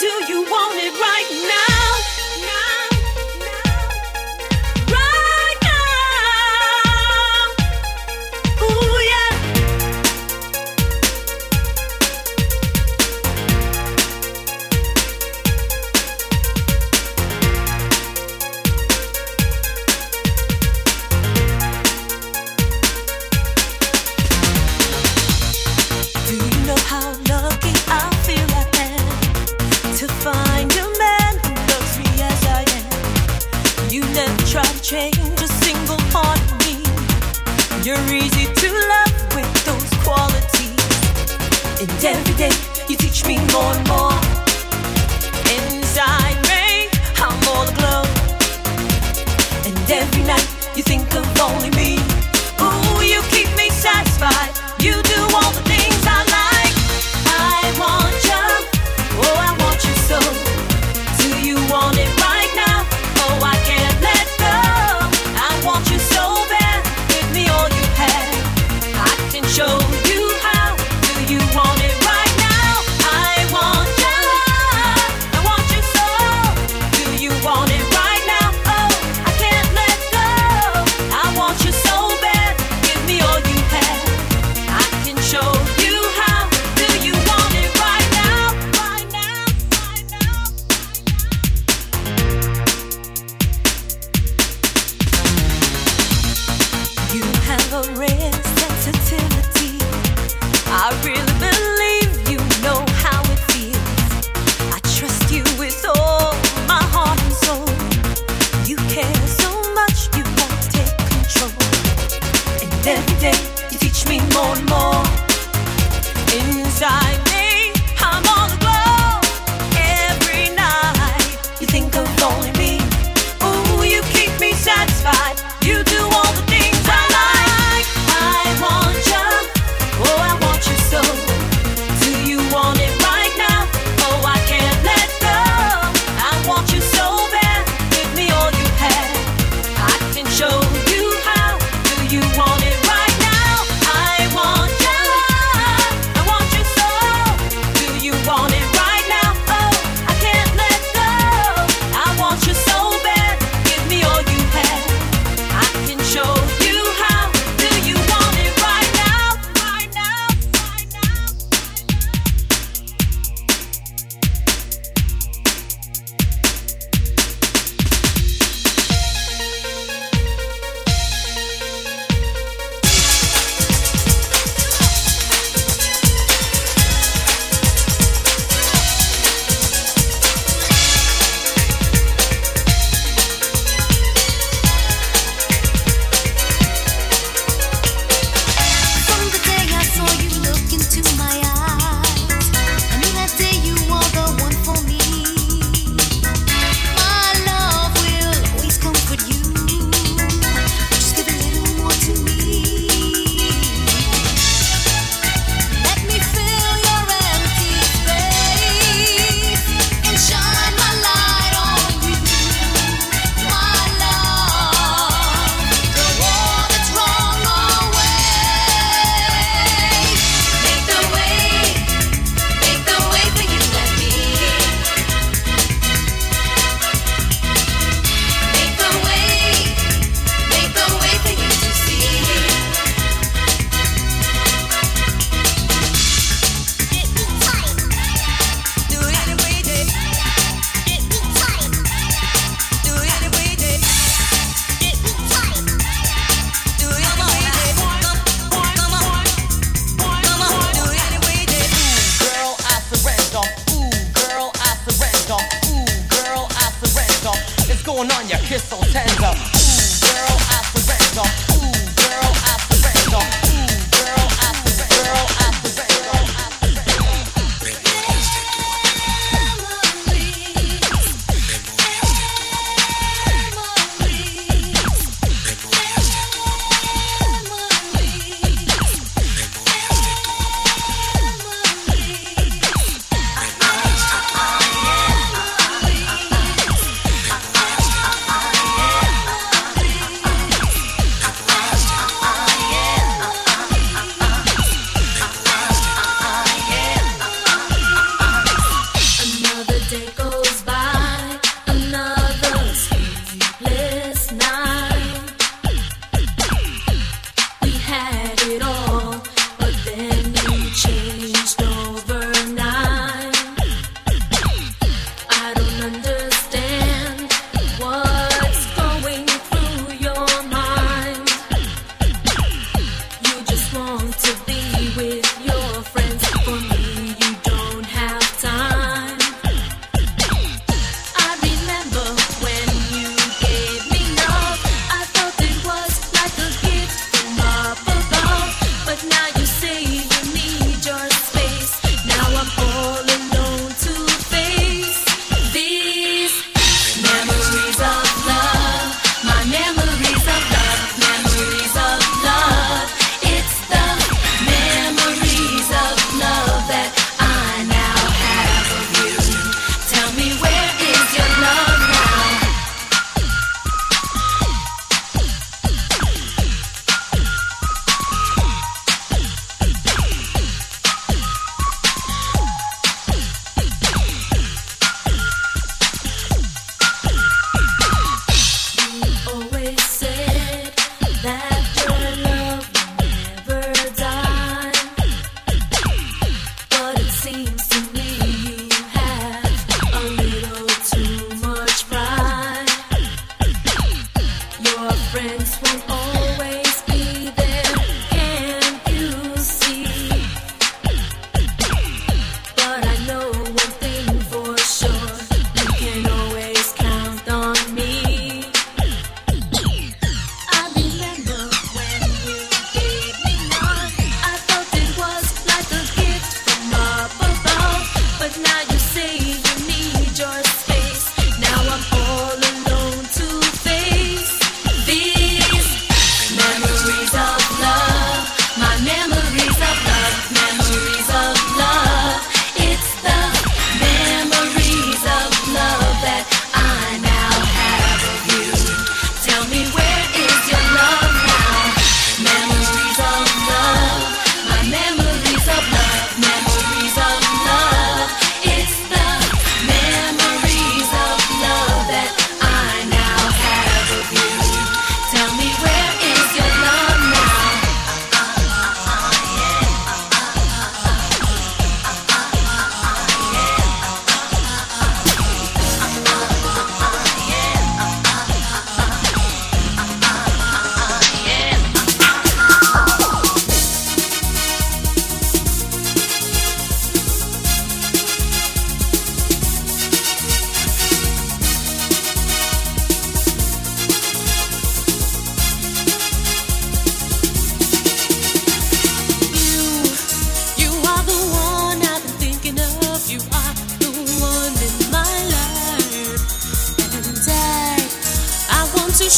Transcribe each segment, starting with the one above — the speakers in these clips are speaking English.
Do you want it right now? every night. You think of only me. Ooh, you keep me satisfied. You do all the things.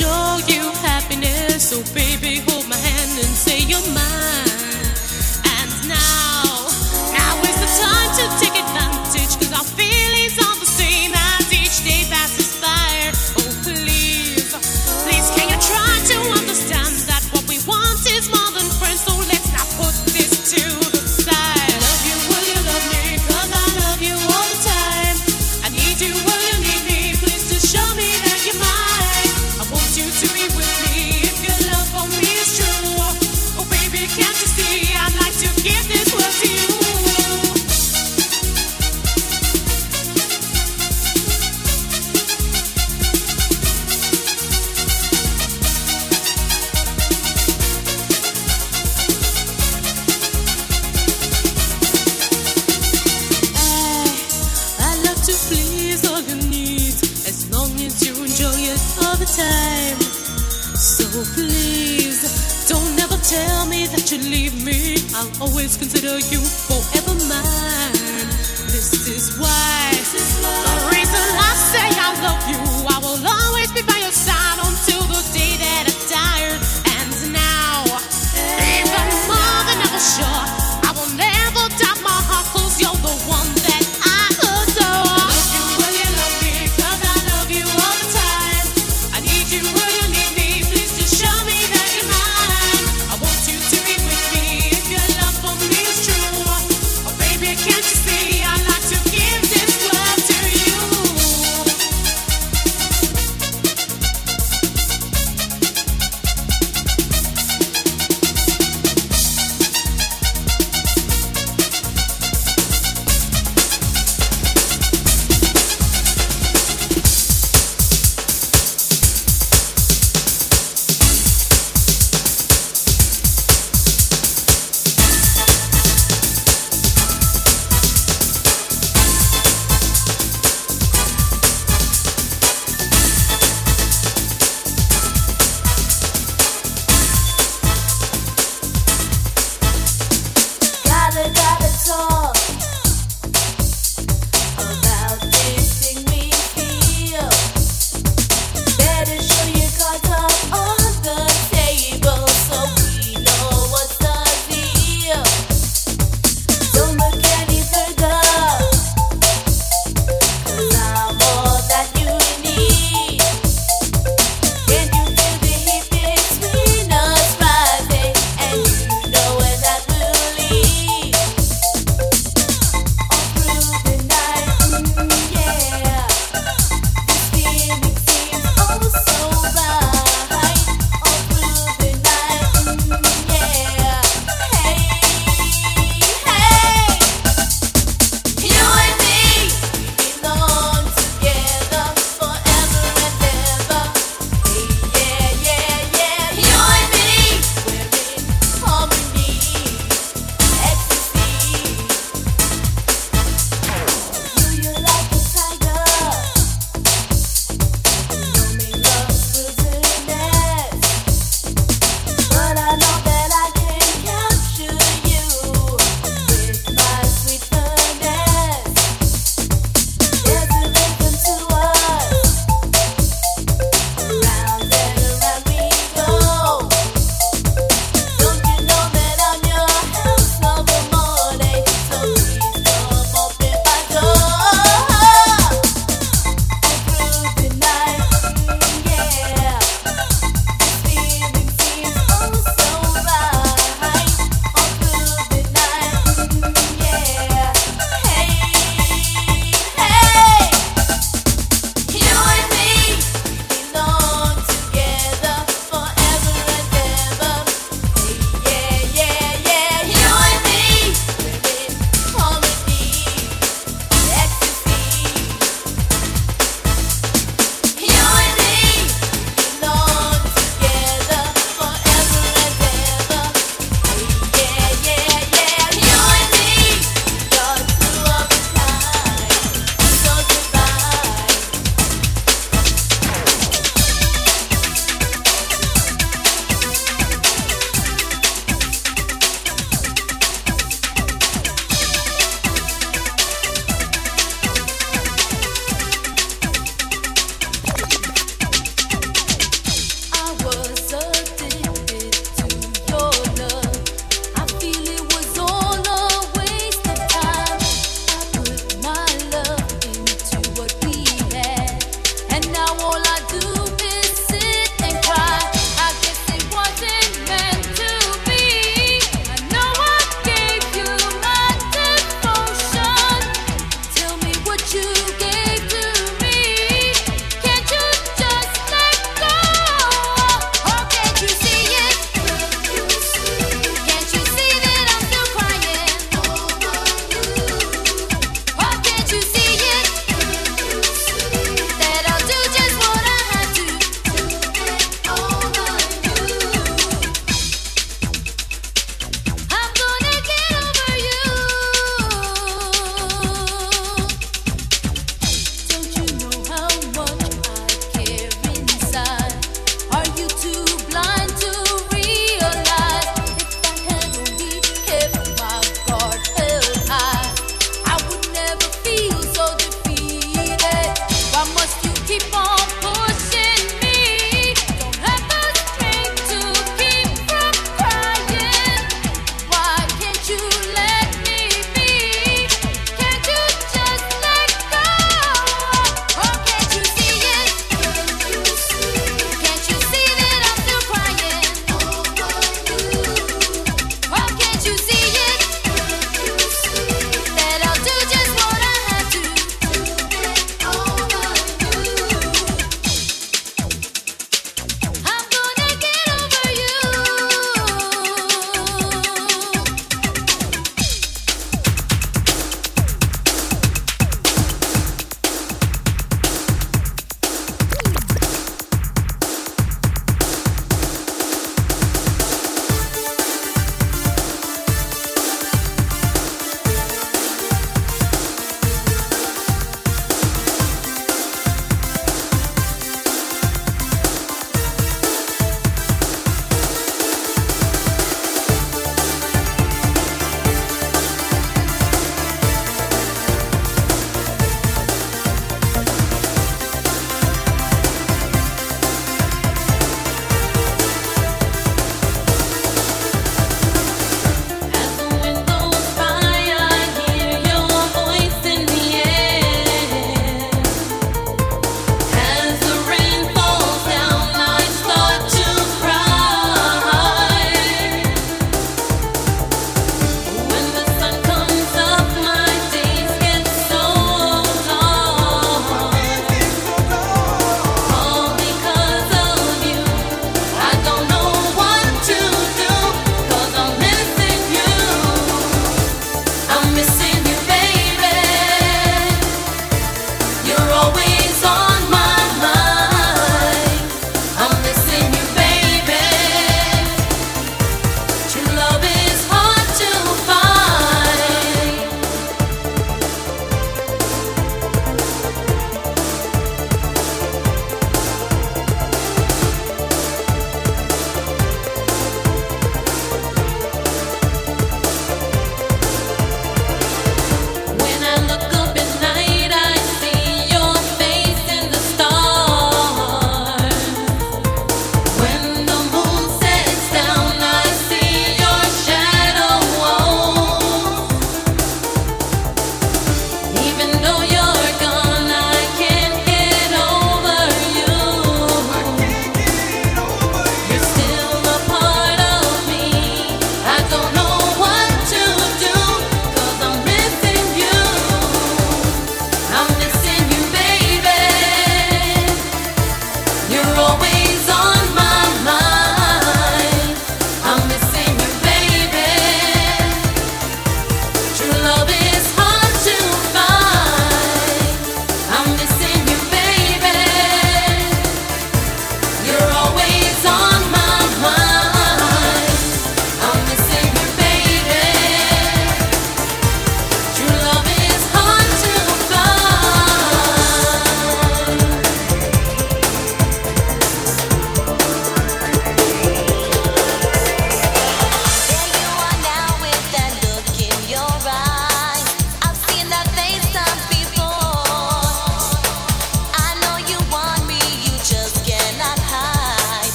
I'll always consider you forever mine. This you why.